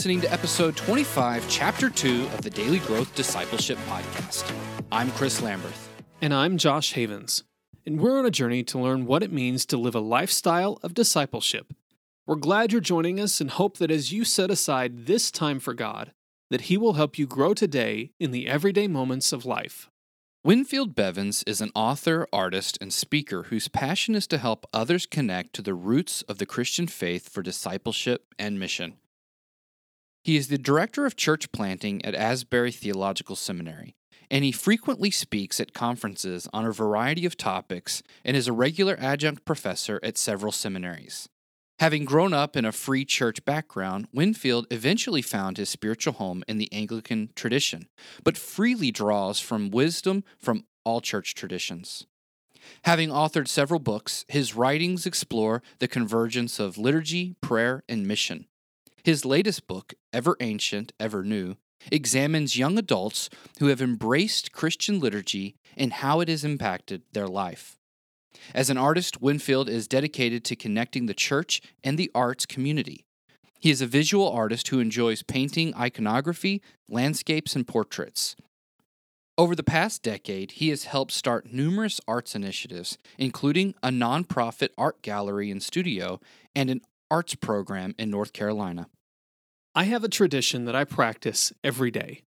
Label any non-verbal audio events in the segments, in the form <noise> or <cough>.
listening to episode 25, chapter 2 of the Daily Growth Discipleship Podcast. I'm Chris Lamberth. And I'm Josh Havens. And we're on a journey to learn what it means to live a lifestyle of discipleship. We're glad you're joining us and hope that as you set aside this time for God, that He will help you grow today in the everyday moments of life. Winfield Bevins is an author, artist, and speaker whose passion is to help others connect to the roots of the Christian faith for discipleship and mission. He is the director of church planting at Asbury Theological Seminary, and he frequently speaks at conferences on a variety of topics and is a regular adjunct professor at several seminaries. Having grown up in a free church background, Winfield eventually found his spiritual home in the Anglican tradition, but freely draws from wisdom from all church traditions. Having authored several books, his writings explore the convergence of liturgy, prayer, and mission. His latest book, Ever Ancient, Ever New, examines young adults who have embraced Christian liturgy and how it has impacted their life. As an artist, Winfield is dedicated to connecting the church and the arts community. He is a visual artist who enjoys painting iconography, landscapes, and portraits. Over the past decade, he has helped start numerous arts initiatives, including a nonprofit art gallery and studio and an arts program in North Carolina. I have a tradition that I practice every day.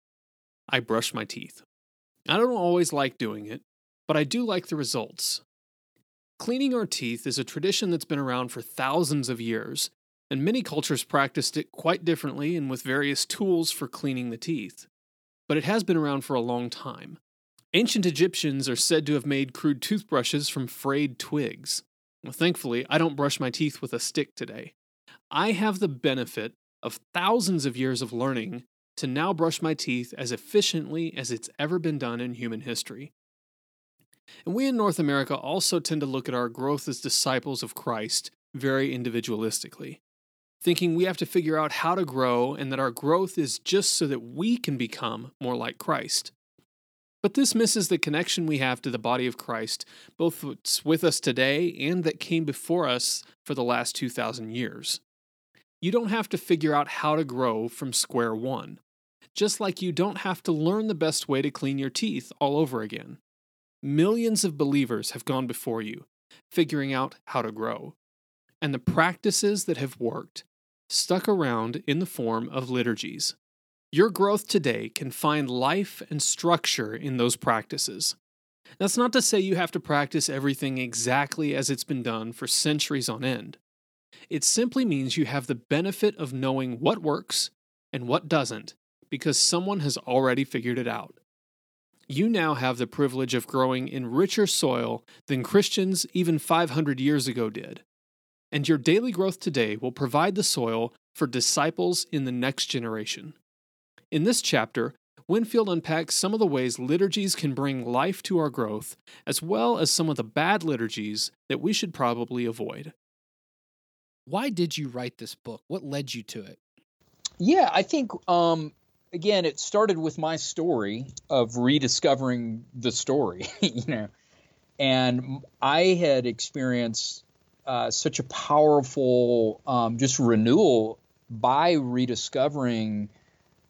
I brush my teeth. I don't always like doing it, but I do like the results. Cleaning our teeth is a tradition that's been around for thousands of years, and many cultures practiced it quite differently and with various tools for cleaning the teeth. But it has been around for a long time. Ancient Egyptians are said to have made crude toothbrushes from frayed twigs. Well, thankfully, I don't brush my teeth with a stick today. I have the benefit of thousands of years of learning to now brush my teeth as efficiently as it's ever been done in human history. And we in North America also tend to look at our growth as disciples of Christ very individualistically, thinking we have to figure out how to grow and that our growth is just so that we can become more like Christ. But this misses the connection we have to the body of Christ, both what's with us today and that came before us for the last 2,000 years. You don't have to figure out how to grow from square one, just like you don't have to learn the best way to clean your teeth all over again. Millions of believers have gone before you, figuring out how to grow. And the practices that have worked stuck around in the form of liturgies. Your growth today can find life and structure in those practices. That's not to say you have to practice everything exactly as it's been done for centuries on end. It simply means you have the benefit of knowing what works and what doesn't because someone has already figured it out you now have the privilege of growing in richer soil than Christians even 500 years ago did. And your daily growth today will provide the soil for disciples in the next generation. In this chapter, Winfield unpacks some of the ways liturgies can bring life to our growth, as well as some of the bad liturgies that we should probably avoid. Why did you write this book? What led you to it? Yeah, I think um, again, it started with my story of rediscovering the story, <laughs> you know, and I had experienced uh, such a powerful um, just renewal by rediscovering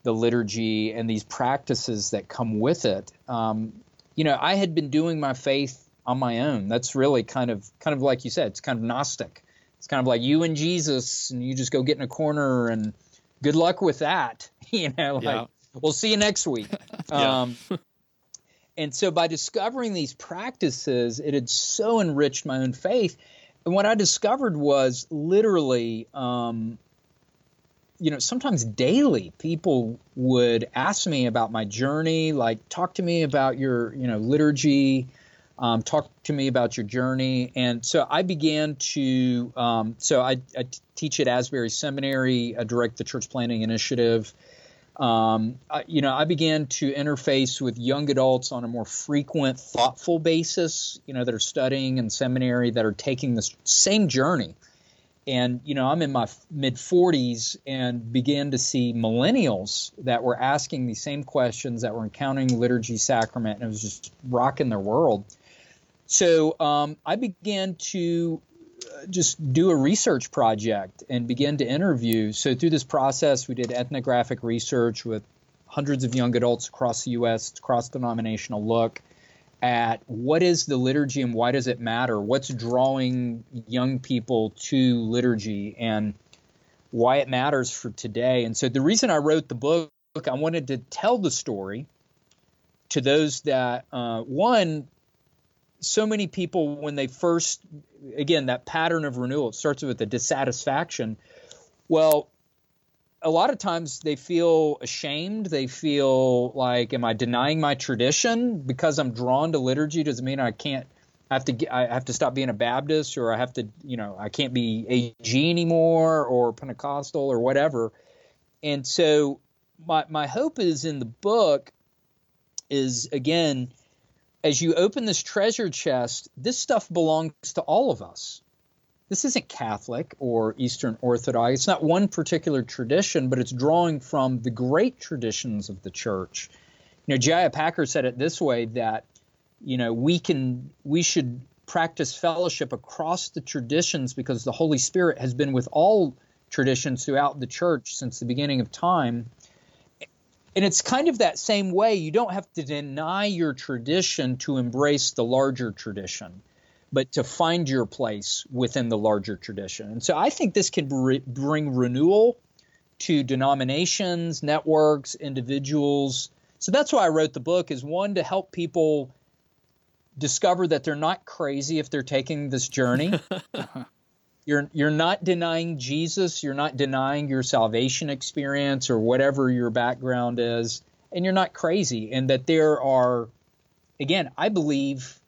the liturgy and these practices that come with it. Um, you know, I had been doing my faith on my own. That's really kind of kind of like you said, it's kind of gnostic. It's kind of like you and Jesus, and you just go get in a corner and good luck with that. <laughs> you know, like yeah. we'll see you next week. <laughs> um, and so by discovering these practices, it had so enriched my own faith. And what I discovered was literally, um, you know, sometimes daily people would ask me about my journey, like talk to me about your, you know, liturgy, um, talk to me about your journey. And so I began to, um, so I, I, teach at Asbury Seminary, I direct the church planting initiative. Um, I, you know, I began to interface with young adults on a more frequent, thoughtful basis, you know, that are studying in seminary, that are taking the same journey. And, you know, I'm in my mid 40s and began to see millennials that were asking the same questions, that were encountering liturgy, sacrament, and it was just rocking their world. So um, I began to just do a research project and begin to interview. So through this process, we did ethnographic research with hundreds of young adults across the U.S. cross denominational look at what is the liturgy and why does it matter? What's drawing young people to liturgy and why it matters for today. And so the reason I wrote the book, I wanted to tell the story to those that uh, one so many people when they first again that pattern of renewal it starts with a dissatisfaction well a lot of times they feel ashamed they feel like am i denying my tradition because i'm drawn to liturgy does it mean i can't I have to I have to stop being a Baptist or I have to you know I can't be AG anymore or Pentecostal or whatever. And so my my hope is in the book is again as you open this treasure chest, this stuff belongs to all of us. This isn't Catholic or Eastern Orthodox. It's not one particular tradition, but it's drawing from the great traditions of the church. You know, J.I. Packer said it this way that, you know, we can we should practice fellowship across the traditions because the Holy Spirit has been with all traditions throughout the church since the beginning of time and it's kind of that same way. You don't have to deny your tradition to embrace the larger tradition, but to find your place within the larger tradition. And so I think this can bring renewal to denominations, networks, individuals. So that's why I wrote the book is one to help people discover that they're not crazy if they're taking this journey. <laughs> you're you're not denying Jesus, you're not denying your salvation experience or whatever your background is, and you're not crazy. And that there are, again, I believe,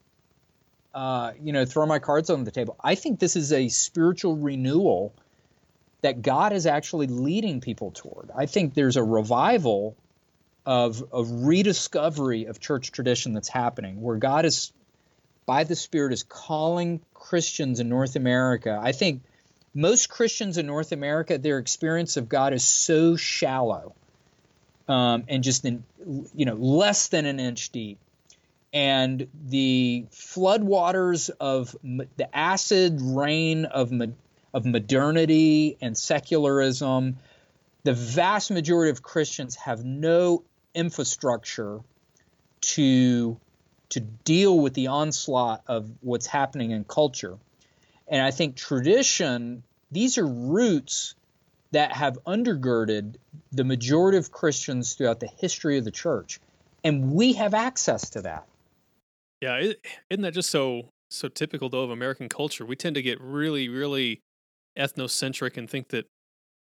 uh, you know, throw my cards on the table. I think this is a spiritual renewal that God is actually leading people toward. I think there's a revival of of rediscovery of church tradition that's happening, where God is by the Spirit is calling Christians in North America. I think most Christians in North America, their experience of God is so shallow um, and just in, you know less than an inch deep. And the floodwaters of the acid rain of of modernity and secularism, the vast majority of Christians have no infrastructure to to deal with the onslaught of what's happening in culture. And I think tradition, these are roots that have undergirded the majority of Christians throughout the history of the church. And we have access to that. Yeah, isn't that just so so typical though of American culture? We tend to get really really ethnocentric and think that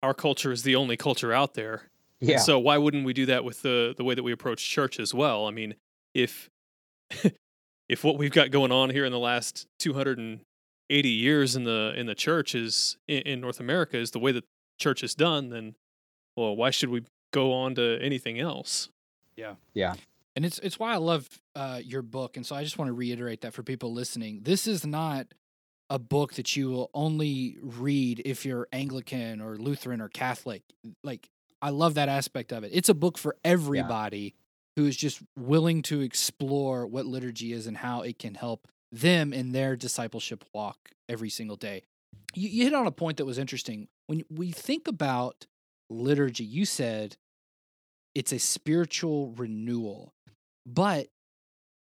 our culture is the only culture out there. Yeah. And so why wouldn't we do that with the the way that we approach church as well? I mean, if <laughs> if what we've got going on here in the last 280 years in the in the church is in, in North America is the way that church is done, then well, why should we go on to anything else? Yeah, yeah. And it's it's why I love uh, your book, and so I just want to reiterate that for people listening. This is not a book that you will only read if you're Anglican or Lutheran or Catholic. Like I love that aspect of it. It's a book for everybody who is just willing to explore what liturgy is and how it can help them in their discipleship walk every single day. You, you hit on a point that was interesting. When we think about liturgy, you said it's a spiritual renewal. But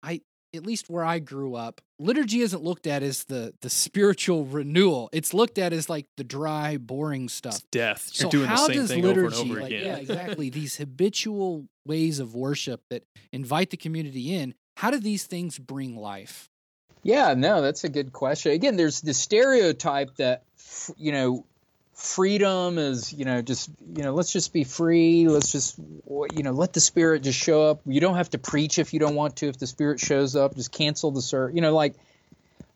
I at least where I grew up, liturgy isn't looked at as the the spiritual renewal. It's looked at as like the dry, boring stuff. It's death. You're so doing how the same does thing liturgy, over and over like, again. Yeah, exactly. <laughs> these habitual ways of worship that invite the community in. How do these things bring life? Yeah, no, that's a good question. Again, there's the stereotype that you know freedom is you know just you know let's just be free. Let's just you know let the spirit just show up. You don't have to preach if you don't want to. If the spirit shows up just cancel the service. You know like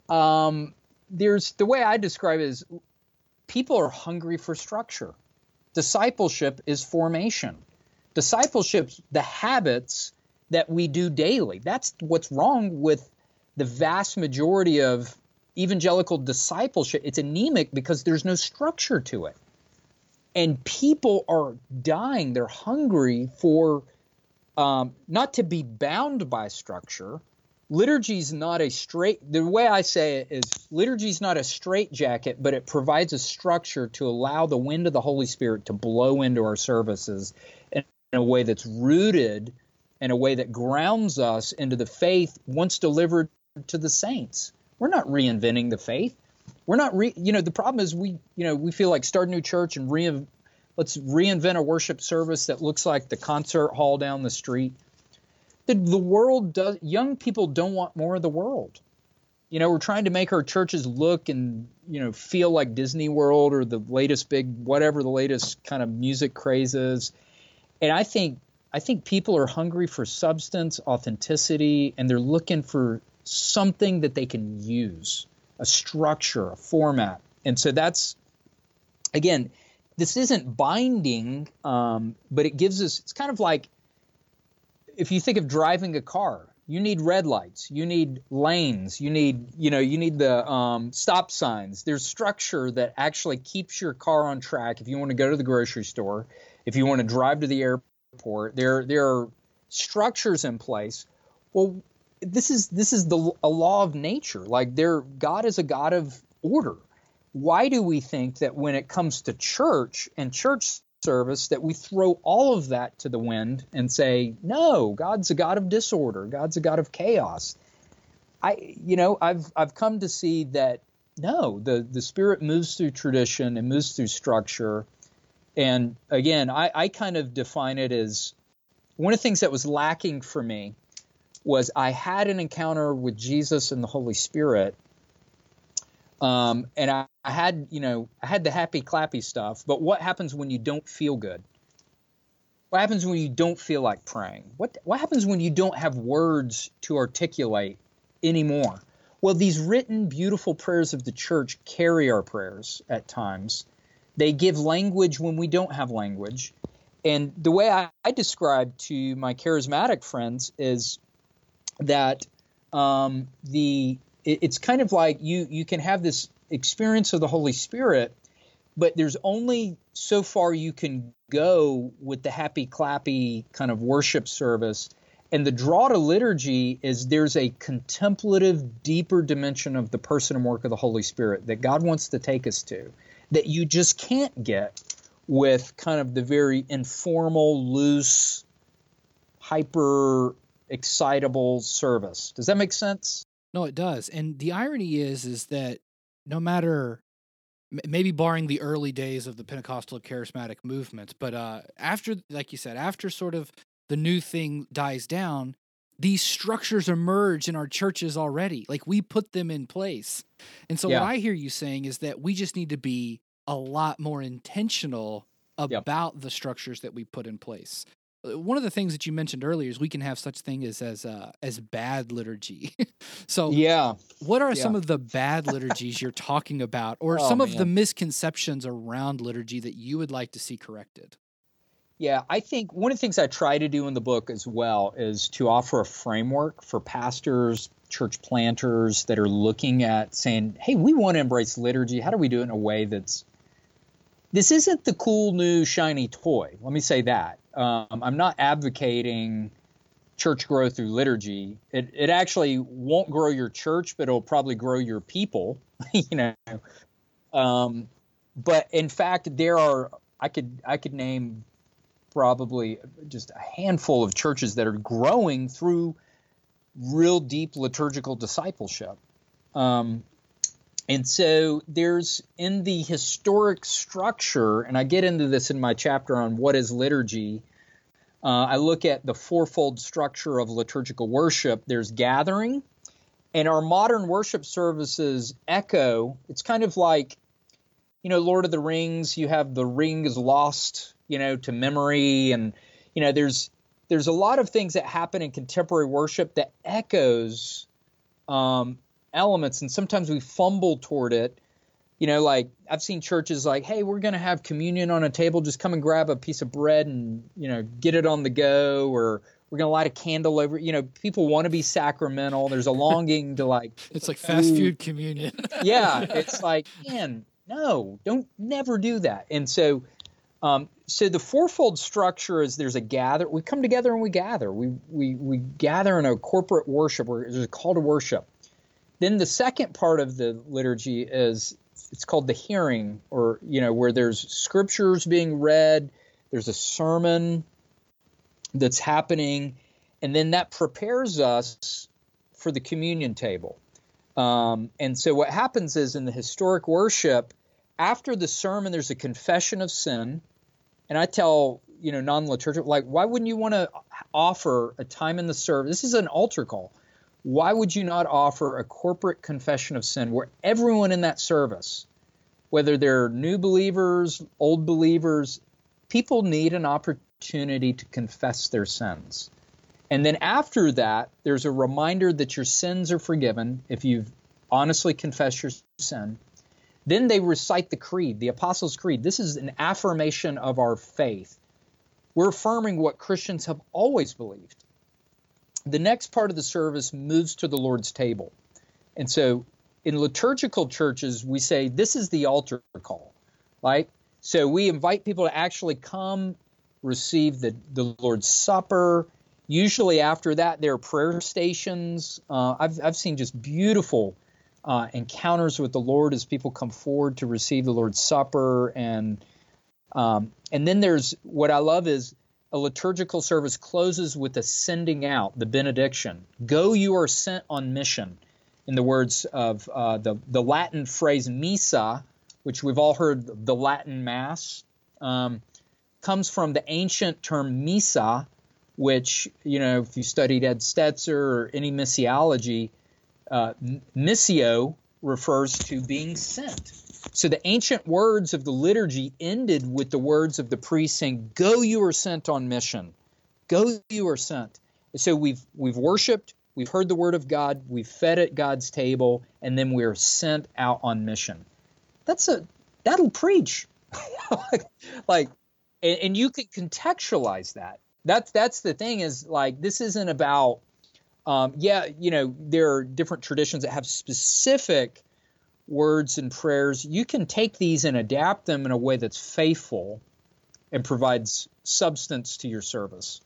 um there's the way i describe it is people are hungry for structure. Discipleship is formation. Discipleship the habits that we do daily. That's what's wrong with the vast majority of evangelical discipleship, it's anemic because there's no structure to it. And people are dying. They're hungry for um, not to be bound by structure, liturgy is not a straight the way i say it is liturgy is not a straight jacket but it provides a structure to allow the wind of the holy spirit to blow into our services in a way that's rooted in a way that grounds us into the faith once delivered to the saints we're not reinventing the faith. We're not re, you know the problem is we you know we feel like start a new church and re, let's reinvent a worship service that looks like the concert hall down the street. The, the world does young people don't want more of the world. You know we're trying to make our churches look and you know feel like disney world or the latest big whatever the latest kind of music crazes. And i think i think people are hungry for substance authenticity and they're looking for something that they can use a structure a format and so that's again this isn't binding um, but it gives us it's kind of like if you think of driving a car, you need red lights, you need lanes, you need you know you need the um, stop signs. There's structure that actually keeps your car on track. If you want to go to the grocery store, if you want to drive to the airport, there there are structures in place. Well, this is this is the a law of nature. Like there, God is a God of order. Why do we think that when it comes to church and church service that we throw all of that to the wind and say, no, God's a God of disorder. God's a God of chaos. I, you know, I've, I've come to see that no, the, the spirit moves through tradition and moves through structure. And again, I, I kind of define it as one of the things that was lacking for me was I had an encounter with Jesus and the Holy Spirit um, and I, I had, you know, I had the happy clappy stuff, but what happens when you don't feel good? What happens when you don't feel like praying? What what happens when you don't have words to articulate anymore? Well, these written beautiful prayers of the church carry our prayers at times. They give language when we don't have language. And the way I, I describe to my charismatic friends is that um, the it, it's kind of like you you can have this experience of the Holy Spirit, but there's only so far you can go with the happy clappy kind of worship service. And the draw to liturgy is there's a contemplative, deeper dimension of the person and work of the Holy Spirit that God wants to take us to that you just can't get with kind of the very informal, loose, hyper excitable service. Does that make sense? No, it does. And the irony is, is that no matter maybe barring the early days of the Pentecostal charismatic movement, but uh, after, like you said, after sort of the new thing dies down, these structures emerge in our churches already. Like we put them in place. And so, yeah. what I hear you saying is that we just need to be a lot more intentional about yep. the structures that we put in place. One of the things that you mentioned earlier is we can have such thing as as uh, as bad liturgy. <laughs> so yeah, what are yeah. some of the bad liturgies you're talking about, or oh, some man. of the misconceptions around liturgy that you would like to see corrected? Yeah, I think one of the things I try to do in the book as well is to offer a framework for pastors, church planters that are looking at saying, "Hey, we want to embrace liturgy. How do we do it in a way that's this isn't the cool new shiny toy. Let me say that. Um, I'm not advocating church growth through liturgy. It, it actually won't grow your church, but it'll probably grow your people, <laughs> you know. Um, but in fact, there are I could I could name probably just a handful of churches that are growing through real deep liturgical discipleship. Um, and so there's in the historic structure, and I get into this in my chapter on what is liturgy. Uh, I look at the fourfold structure of liturgical worship. There's gathering, and our modern worship services echo. It's kind of like, you know, Lord of the Rings. You have the ring is lost, you know, to memory, and you know, there's there's a lot of things that happen in contemporary worship that echoes um, elements and sometimes we fumble toward it you know like i've seen churches like hey we're going to have communion on a table just come and grab a piece of bread and you know get it on the go or we're going to light a candle over you know people want to be sacramental there's a longing to like <laughs> it's like fast food, food communion <laughs> yeah it's like man no don't never do that and so Um, so the fourfold structure is there's a gather. We come together and we gather. We we we gather in a corporate worship where there's a call to worship. Then the second part of the liturgy is it's called the hearing, or you know where there's scriptures being read. There's a sermon that's happening, and then that prepares us for the communion table. Um, and so what happens is in the historic worship, after the sermon, there's a confession of sin and I tell you know non-liturgical like why wouldn't you want to offer a time in the service? This is an altar call. Why would you not offer a corporate confession of sin where everyone in that service, whether they're new believers, old believers, people need an opportunity to confess their sins. And then after that, there's a reminder that your sins are forgiven if you've honestly confessed your sin. Then they recite the creed, the Apostles' Creed. This is an affirmation of our faith. We're affirming what Christians have always believed. The next part of the service moves to the Lord's table. And so in liturgical churches, we say this is the altar call, right? So we invite people to actually come receive the, the Lord's Supper. Usually after that, there are prayer stations. Uh, I've, I've seen just beautiful uh, encounters with the Lord as people come forward to receive the Lord's Supper, and um, and then there's what I love is a liturgical service closes with a sending out, the benediction. Go, you are sent on mission. In the words of uh, the the Latin phrase missa, which we've all heard, the Latin Mass, um, comes from the ancient term missa, which you know if you studied Ed Stetzer or any missiology uh, missio refers to being sent. So the ancient words of the liturgy ended with the words of the priest saying, "Go, you are sent on mission. Go, you are sent." So we've we've worshipped, we've heard the word of God, we've fed at God's table, and then we're sent out on mission. That's a that'll preach, like, <laughs> like and, and you can contextualize that. That's that's the thing is like this isn't about um, yeah, you know, there are different traditions that have specific words and prayers. You can take these and adapt them in a way that's faithful and provides substance to your service.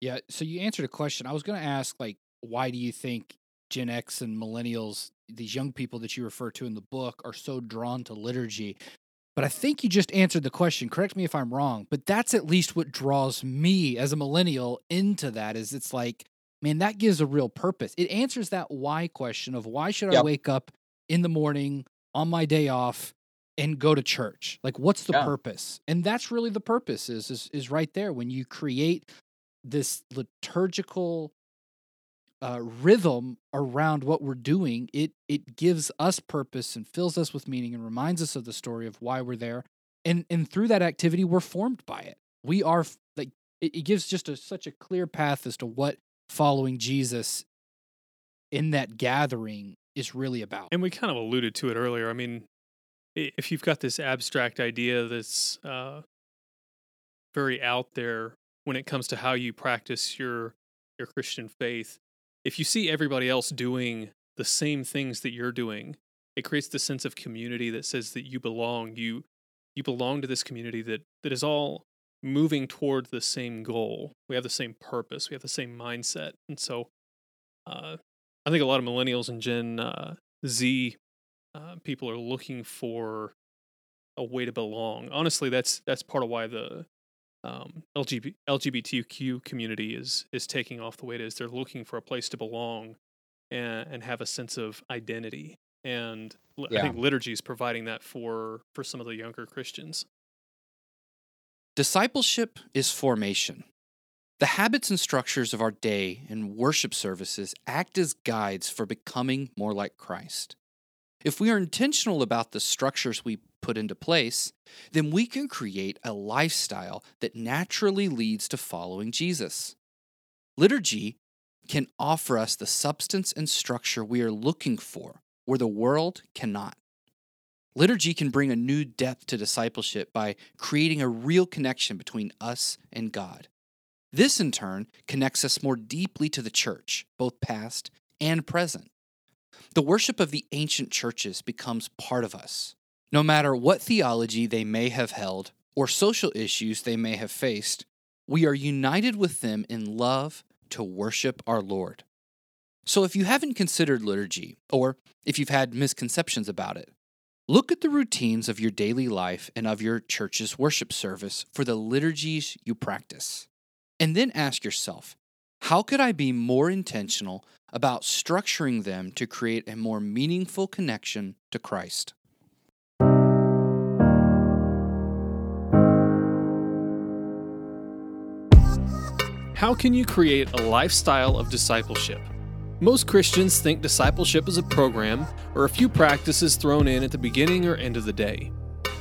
Yeah. So you answered a question. I was going to ask, like, why do you think Gen X and millennials, these young people that you refer to in the book, are so drawn to liturgy? But I think you just answered the question. Correct me if I'm wrong, but that's at least what draws me as a millennial into that is it's like man, that gives a real purpose. It answers that why question of why should yep. I wake up in the morning on my day off and go to church? Like what's the yeah. purpose? And that's really the purpose is, is is right there when you create this liturgical uh, rhythm around what we're doing, it it gives us purpose and fills us with meaning and reminds us of the story of why we're there. And and through that activity, we're formed by it. We are like it, it gives just a, such a clear path as to what following Jesus in that gathering is really about. And we kind of alluded to it earlier. I mean, if you've got this abstract idea that's uh, very out there when it comes to how you practice your your Christian faith, if you see everybody else doing the same things that you're doing, it creates the sense of community that says that you belong. You you belong to this community that that is all moving toward the same goal. We have the same purpose. We have the same mindset. And so uh, I think a lot of millennials and Gen uh, Z uh, people are looking for a way to belong. Honestly, that's that's part of why the um, LGBT, LGBTQ community is is taking off the way it is. They're looking for a place to belong and, and have a sense of identity. And yeah. I think liturgy is providing that for for some of the younger Christians. Discipleship is formation. The habits and structures of our day and worship services act as guides for becoming more like Christ. If we are intentional about the structures we put into place, then we can create a lifestyle that naturally leads to following Jesus. Liturgy can offer us the substance and structure we are looking for where the world cannot. Liturgy can bring a new depth to discipleship by creating a real connection between us and God. This, in turn, connects us more deeply to the church, both past and present. The worship of the ancient churches becomes part of us. No matter what theology they may have held or social issues they may have faced, we are united with them in love to worship our Lord. So if you haven't considered liturgy, or if you've had misconceptions about it, look at the routines of your daily life and of your church's worship service for the liturgies you practice. And then ask yourself, how could I be more intentional about structuring them to create a more meaningful connection to Christ? How can you create a lifestyle of discipleship? Most Christians think discipleship is a program or a few practices thrown in at the beginning or end of the day.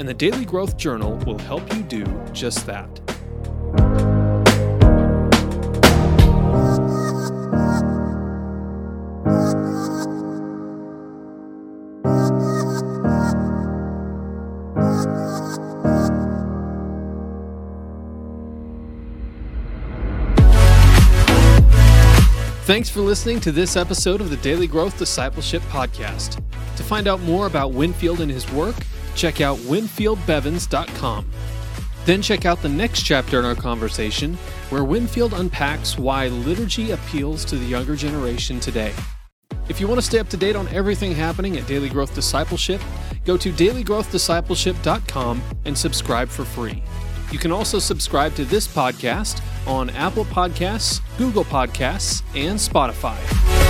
And the Daily Growth Journal will help you do just that. Thanks for listening to this episode of the Daily Growth Discipleship Podcast. To find out more about Winfield and his work, check out winfieldbevins.com. Then check out the next chapter in our conversation, where Winfield unpacks why liturgy appeals to the younger generation today. If you want to stay up to date on everything happening at Daily Growth Discipleship, go to dailygrowthdiscipleship.com and subscribe for free. You can also subscribe to this podcast on Apple Podcasts, Google Podcasts, and Spotify.